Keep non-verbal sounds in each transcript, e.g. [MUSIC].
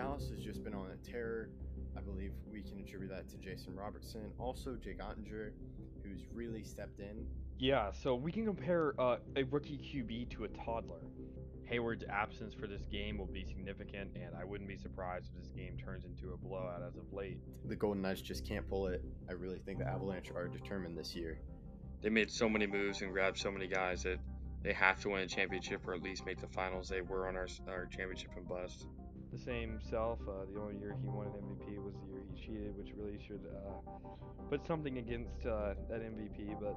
Dallas has just been on a tear. I believe we can attribute that to Jason Robertson, also Jake Oettinger, who's really stepped in. Yeah, so we can compare uh, a rookie QB to a toddler. Hayward's absence for this game will be significant, and I wouldn't be surprised if this game turns into a blowout as of late. The Golden Knights just can't pull it. I really think the Avalanche are determined this year. They made so many moves and grabbed so many guys that they have to win a championship or at least make the finals. They were on our, our championship and bust. The same self, uh, the only year he won an MVP was the year he cheated, which really should uh, put something against uh, that MVP. But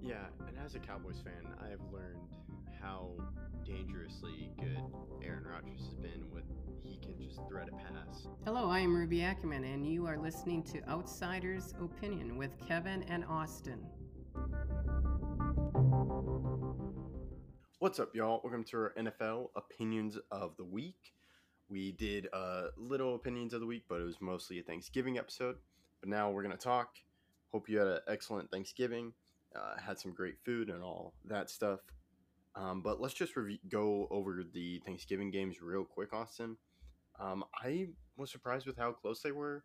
yeah, and as a Cowboys fan, I have learned how dangerously good Aaron Rodgers has been with he can just thread a pass. Hello, I am Ruby Ackerman, and you are listening to Outsiders Opinion with Kevin and Austin. What's up, y'all? Welcome to our NFL Opinions of the Week. We did a little opinions of the week, but it was mostly a Thanksgiving episode. But now we're going to talk. Hope you had an excellent Thanksgiving, uh, had some great food and all that stuff. Um, but let's just review, go over the Thanksgiving games real quick, Austin. Um, I was surprised with how close they were.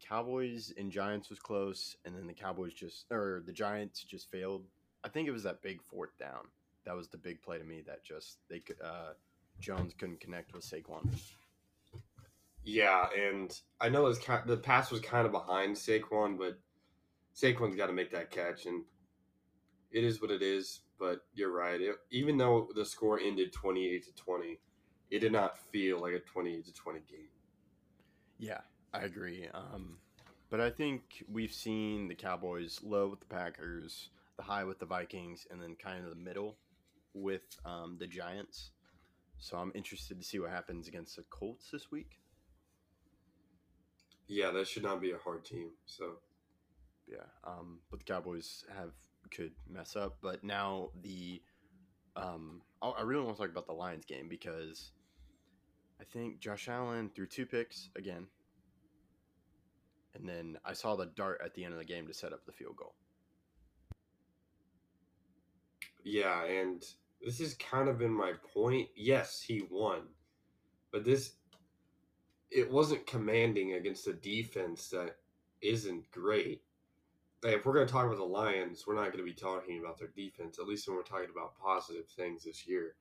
Cowboys and Giants was close, and then the Cowboys just or the Giants just failed. I think it was that big fourth down. That was the big play to me. That just they could uh, Jones couldn't connect with Saquon. Yeah, and I know was kind, the pass was kind of behind Saquon, but Saquon's got to make that catch, and it is what it is. But you're right. It, even though the score ended 28 to 20, it did not feel like a 28 to 20 game. Yeah, I agree. Um, but I think we've seen the Cowboys low with the Packers, the high with the Vikings, and then kind of the middle with um, the Giants. So I'm interested to see what happens against the Colts this week. Yeah, that should not be a hard team. So, yeah, um, but the Cowboys have could mess up. But now the, um, I really want to talk about the Lions game because I think Josh Allen threw two picks again, and then I saw the dart at the end of the game to set up the field goal. Yeah, and this has kind of been my point. Yes, he won, but this it wasn't commanding against a defense that isn't great. Like, if we're going to talk about the Lions, we're not going to be talking about their defense. At least when we're talking about positive things this year,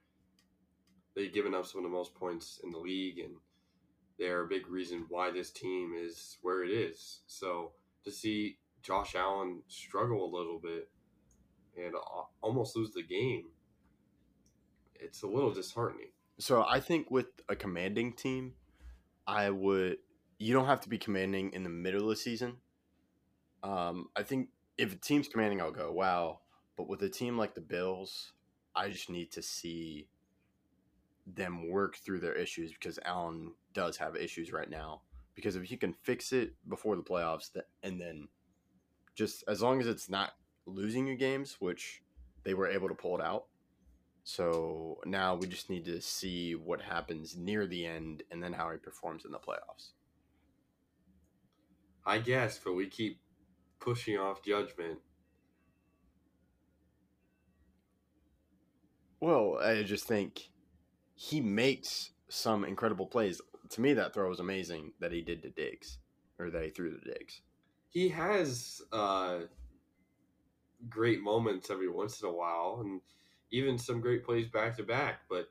they've given up some of the most points in the league, and they're a big reason why this team is where it is. So to see Josh Allen struggle a little bit and almost lose the game it's a little disheartening. So I think with a commanding team, I would. You don't have to be commanding in the middle of the season. Um, I think if a team's commanding, I'll go wow. But with a team like the Bills, I just need to see them work through their issues because Allen does have issues right now. Because if you can fix it before the playoffs, and then just as long as it's not losing your games, which they were able to pull it out, so now we just need to see what happens near the end and then how he performs in the playoffs. I guess, but we keep pushing off judgment. Well, I just think he makes some incredible plays. To me, that throw was amazing that he did to Diggs, or that he threw to Diggs. He has uh, great moments every once in a while, and even some great plays back to back, but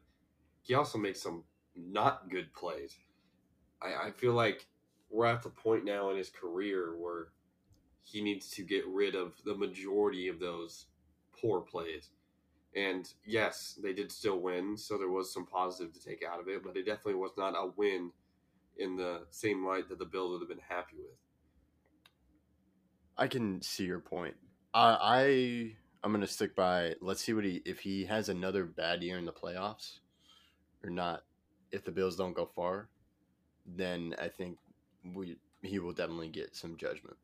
he also makes some not good plays. I, I feel like we're at the point now in his career where he needs to get rid of the majority of those poor plays. And yes, they did still win, so there was some positive to take out of it, but it definitely was not a win in the same light that the Bills would have been happy with. I can see your point. I, I I'm gonna stick by. Let's see what he if he has another bad year in the playoffs, or not. If the Bills don't go far, then I think we he will definitely get some judgment.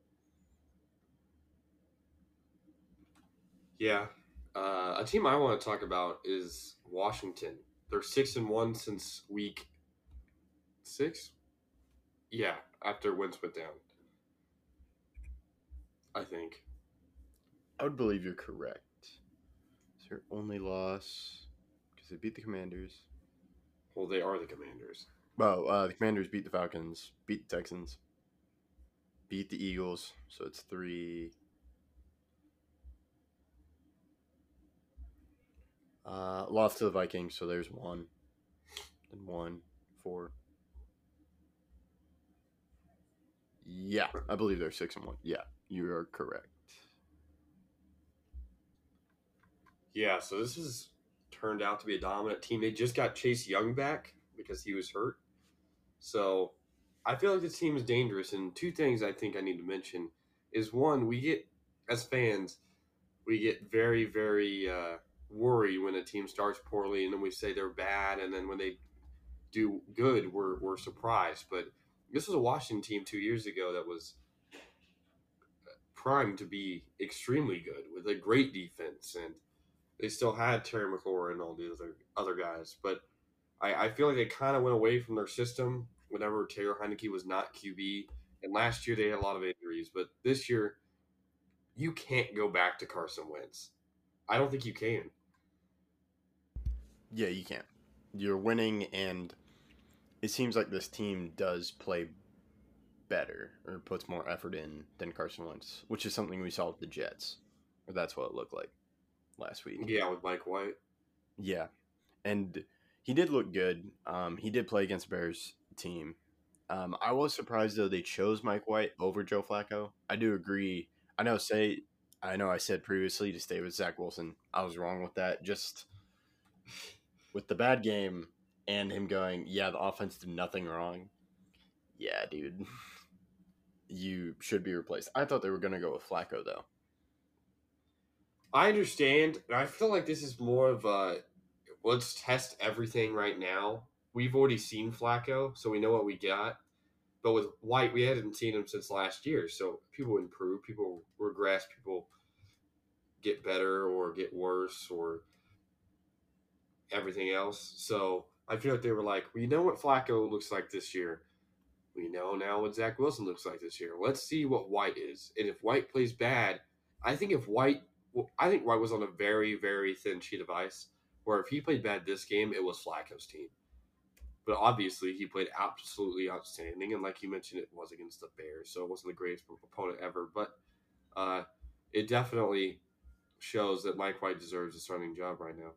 Yeah, uh, a team I want to talk about is Washington. They're six and one since week six. Yeah, after Wentz went down. I think. I would believe you're correct. It's their only loss because they beat the Commanders. Well, they are the Commanders. Well, uh, the Commanders beat the Falcons, beat the Texans, beat the Eagles, so it's three. Uh, lost to the Vikings, so there's one. Then one, four. Yeah, I believe they're six and one. Yeah, you are correct. Yeah, so this has turned out to be a dominant team. They just got Chase Young back because he was hurt. So I feel like this team is dangerous. And two things I think I need to mention is one, we get, as fans, we get very, very uh, worried when a team starts poorly and then we say they're bad. And then when they do good, we're, we're surprised. But this was a Washington team two years ago that was primed to be extremely good with a great defense and they still had Terry McLaurin and all the other other guys, but I, I feel like they kind of went away from their system whenever Taylor Heinicke was not QB. And last year they had a lot of injuries, but this year you can't go back to Carson Wentz. I don't think you can. Yeah, you can't. You're winning, and it seems like this team does play better or puts more effort in than Carson Wentz, which is something we saw with the Jets, or that's what it looked like last week. Yeah, with Mike White. Yeah, and he did look good. Um, he did play against Bears team. Um, I was surprised though they chose Mike White over Joe Flacco. I do agree. I know say I know I said previously to stay with Zach Wilson. I was wrong with that. Just with the bad game and him going, yeah, the offense did nothing wrong. Yeah, dude. [LAUGHS] You should be replaced. I thought they were gonna go with Flacco though. I understand, and I feel like this is more of a let's test everything right now. We've already seen Flacco, so we know what we got. But with White, we hadn't seen him since last year, so people improve, people regress, people get better or get worse or everything else. So I feel like they were like, we know what Flacco looks like this year. We know now what Zach Wilson looks like this year. Let's see what White is. And if White plays bad, I think if White I think White was on a very, very thin sheet of ice. Where if he played bad this game, it was Flacco's team. But obviously, he played absolutely outstanding, and like you mentioned, it was against the Bears, so it wasn't the greatest opponent ever. But uh, it definitely shows that Mike White deserves a starting job right now.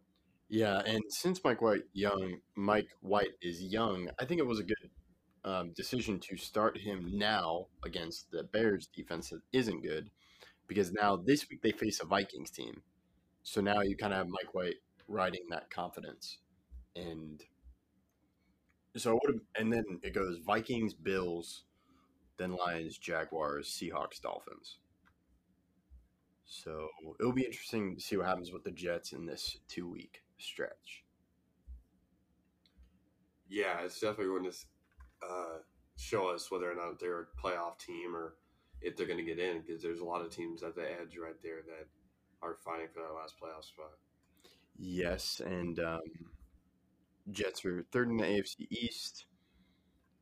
Yeah, and since Mike White young, Mike White is young, I think it was a good um, decision to start him now against the Bears defense that isn't good because now this week they face a Vikings team. So now you kind of have Mike White riding that confidence. And so it would have, and then it goes Vikings, Bills, then Lions, Jaguars, Seahawks, Dolphins. So it'll be interesting to see what happens with the Jets in this two week stretch. Yeah, it's definitely going to uh, show us whether or not they're a playoff team or if they're going to get in because there's a lot of teams at the edge right there that are fighting for that last playoff spot. Yes, and um, Jets are third in the AFC East.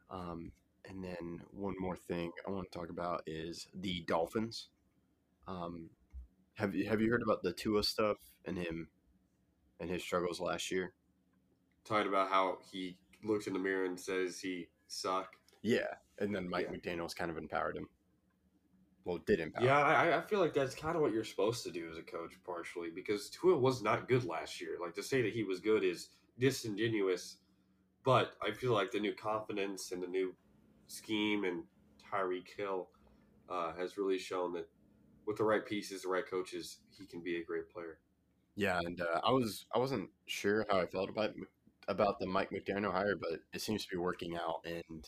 Um, and then one more thing I want to talk about is the Dolphins. Um, have you have you heard about the Tua stuff and him and his struggles last year? Talking about how he looks in the mirror and says he suck. Yeah, and then Mike yeah. McDaniel's kind of empowered him. Well, did empower. Yeah, I, I feel like that's kind of what you're supposed to do as a coach, partially because Tua was not good last year. Like to say that he was good is disingenuous, but I feel like the new confidence and the new scheme and Tyreek Hill uh, has really shown that with the right pieces, the right coaches, he can be a great player. Yeah, and uh, I was I wasn't sure how I felt about about the Mike McDaniel hire, but it seems to be working out, and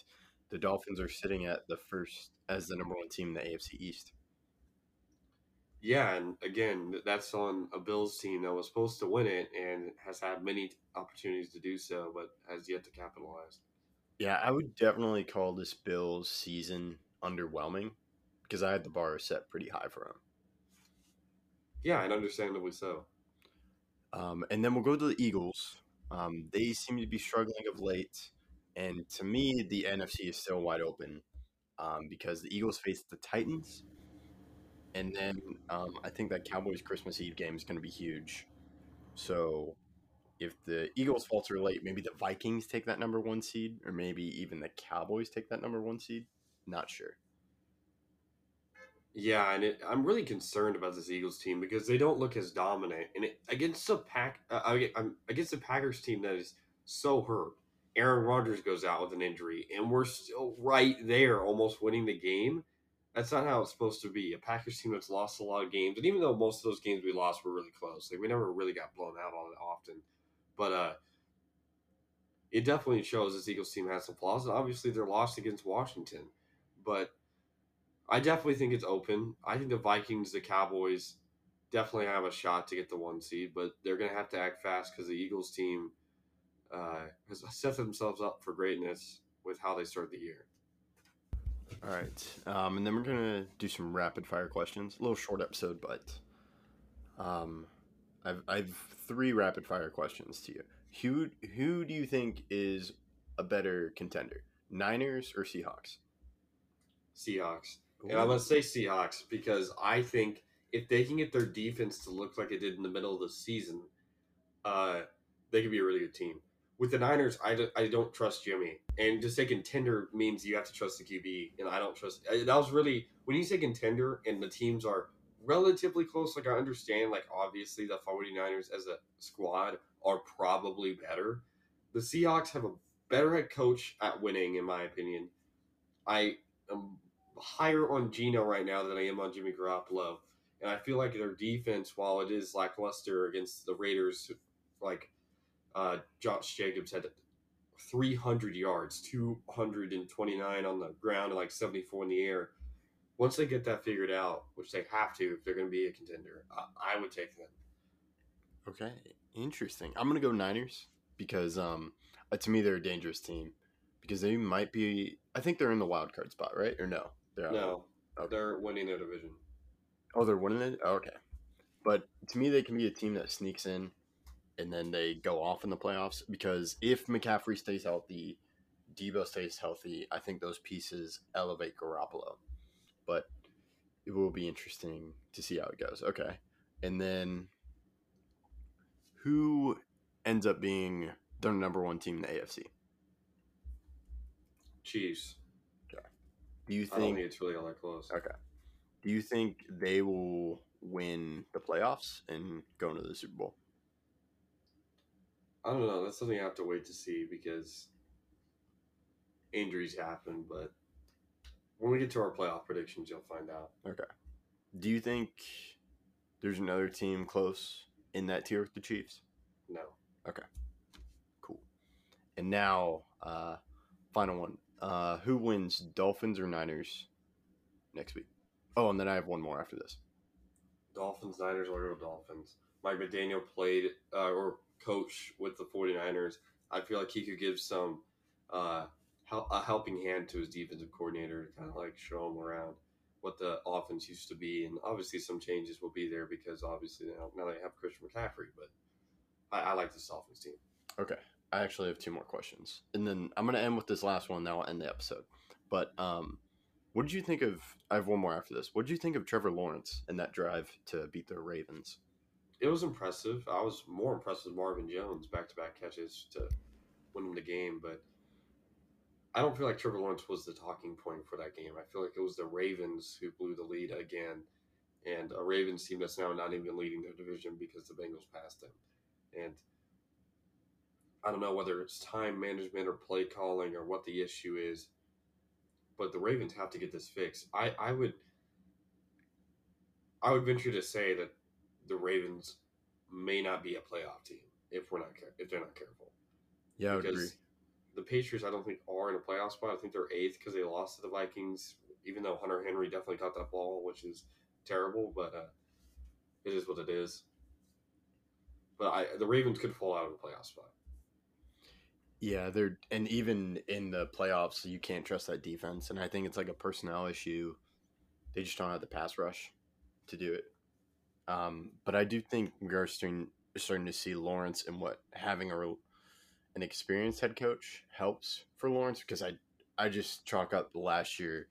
the Dolphins are sitting at the first as the number one team in the AFC East. Yeah, and again, that's on a Bills team that was supposed to win it and has had many opportunities to do so, but has yet to capitalize. Yeah, I would definitely call this Bills season underwhelming because I had the bar set pretty high for them. Yeah, and understandably so. Um, and then we'll go to the Eagles. Um, they seem to be struggling of late, and to me, the NFC is still wide open um, because the Eagles face the Titans, and then um, I think that Cowboys Christmas Eve game is going to be huge. So if the Eagles falter late, maybe the Vikings take that number one seed, or maybe even the Cowboys take that number one seed. Not sure. Yeah, and it, I'm really concerned about this Eagles team because they don't look as dominant. And it, against the pack, uh, against the Packers team that is so hurt. Aaron Rodgers goes out with an injury, and we're still right there, almost winning the game. That's not how it's supposed to be. A Packers team that's lost a lot of games, and even though most of those games we lost were really close, like we never really got blown out on it often. But uh, it definitely shows this Eagles team has some flaws, and obviously they're lost against Washington. But I definitely think it's open. I think the Vikings, the Cowboys, definitely have a shot to get the one seed, but they're going to have to act fast because the Eagles team uh, has set themselves up for greatness with how they start the year. All right, um, and then we're gonna do some rapid fire questions. A little short episode, but um, I've I've three rapid fire questions to you. Who who do you think is a better contender, Niners or Seahawks? Seahawks. And I'm going to say Seahawks because I think if they can get their defense to look like it did in the middle of the season, uh, they could be a really good team. With the Niners, I, do, I don't trust Jimmy. And to say contender means you have to trust the QB, and I don't trust. That was really, when you say contender and the teams are relatively close, like I understand, like obviously the 49ers as a squad are probably better. The Seahawks have a better head coach at winning, in my opinion. I am higher on Geno right now than I am on Jimmy Garoppolo. And I feel like their defense, while it is lackluster against the Raiders, like uh, Josh Jacobs had 300 yards, 229 on the ground, and like 74 in the air. Once they get that figured out, which they have to if they're going to be a contender, I, I would take them. Okay, interesting. I'm going to go Niners because um, uh, to me they're a dangerous team because they might be. I think they're in the wild card spot, right? Or no? They're no, okay. they're winning their division. Oh, they're winning it. Oh, okay, but to me, they can be a team that sneaks in, and then they go off in the playoffs. Because if McCaffrey stays healthy, Deebo stays healthy, I think those pieces elevate Garoppolo. But it will be interesting to see how it goes. Okay, and then who ends up being their number one team in the AFC? Chiefs. Do you think, think it's really all that close? Okay. Do you think they will win the playoffs and go into the Super Bowl? I don't know. That's something I have to wait to see because injuries happen. But when we get to our playoff predictions, you'll find out. Okay. Do you think there's another team close in that tier with the Chiefs? No. Okay. Cool. And now, uh, final one. Uh, who wins, Dolphins or Niners next week? Oh, and then I have one more after this. Dolphins, Niners, or Dolphins. Mike McDaniel played uh, or coach with the 49ers. I feel like he could give some uh, help, a helping hand to his defensive coordinator to kind of like show him around what the offense used to be. And obviously, some changes will be there because obviously now, now they have Christian McCaffrey. But I, I like this Dolphins team. Okay. I actually have two more questions, and then I'm gonna end with this last one. Now I'll end the episode. But um, what did you think of? I have one more after this. What did you think of Trevor Lawrence and that drive to beat the Ravens? It was impressive. I was more impressed with Marvin Jones back to back catches to win the game, but I don't feel like Trevor Lawrence was the talking point for that game. I feel like it was the Ravens who blew the lead again, and a Ravens team that's now not even leading their division because the Bengals passed them. And I don't know whether it's time management or play calling or what the issue is, but the Ravens have to get this fixed. I, I would I would venture to say that the Ravens may not be a playoff team if we're not if they're not careful. Yeah, I would agree. The Patriots, I don't think, are in a playoff spot. I think they're eighth because they lost to the Vikings. Even though Hunter Henry definitely caught that ball, which is terrible, but uh, it is what it is. But I, the Ravens could fall out of a playoff spot. Yeah, they're and even in the playoffs, you can't trust that defense, and I think it's like a personnel issue. They just don't have the pass rush to do it. Um, but I do think we are starting, starting to see Lawrence and what having a an experienced head coach helps for Lawrence because I I just chalk up last year.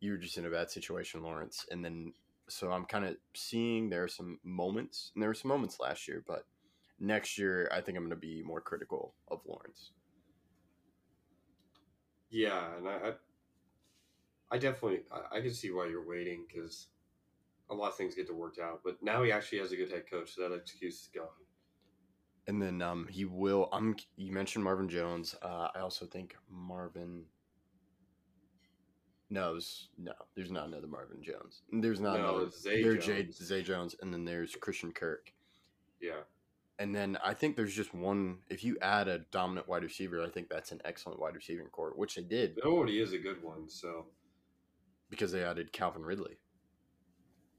You were just in a bad situation, Lawrence, and then so I'm kind of seeing there are some moments, and there were some moments last year, but next year, I think I'm going to be more critical of Lawrence. Yeah, and I, I, I definitely, I, I can see why you're waiting because a lot of things get to work out. But now he actually has a good head coach, so that excuse is gone. And then um, he will. I'm. You mentioned Marvin Jones. Uh, I also think Marvin. knows. no. There's not another Marvin Jones. There's not No, another. Zay there's Jay, Jones. Zay Jones, and then there's Christian Kirk. Yeah, And then I think there's just one. If you add a dominant wide receiver, I think that's an excellent wide receiving corps, which they did it already is a good one. So because they added Calvin Ridley.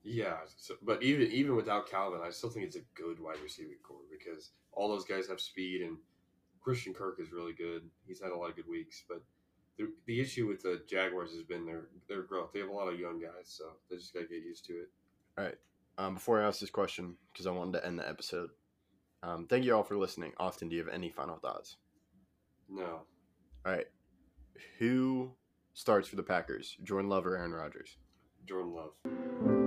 Yeah, so, but even even without Calvin, I still think it's a good wide receiving corps because all those guys have speed, and Christian Kirk is really good. He's had a lot of good weeks, but. The, the issue with the Jaguars has been their their growth. They have a lot of young guys, so they just got to get used to it. All right. Um, before I ask this question, because I wanted to end the episode, um, thank you all for listening. Austin, do you have any final thoughts? No, All right. Who starts for the Packers? Jordan Love or Aaron Rodgers? Jordan Love.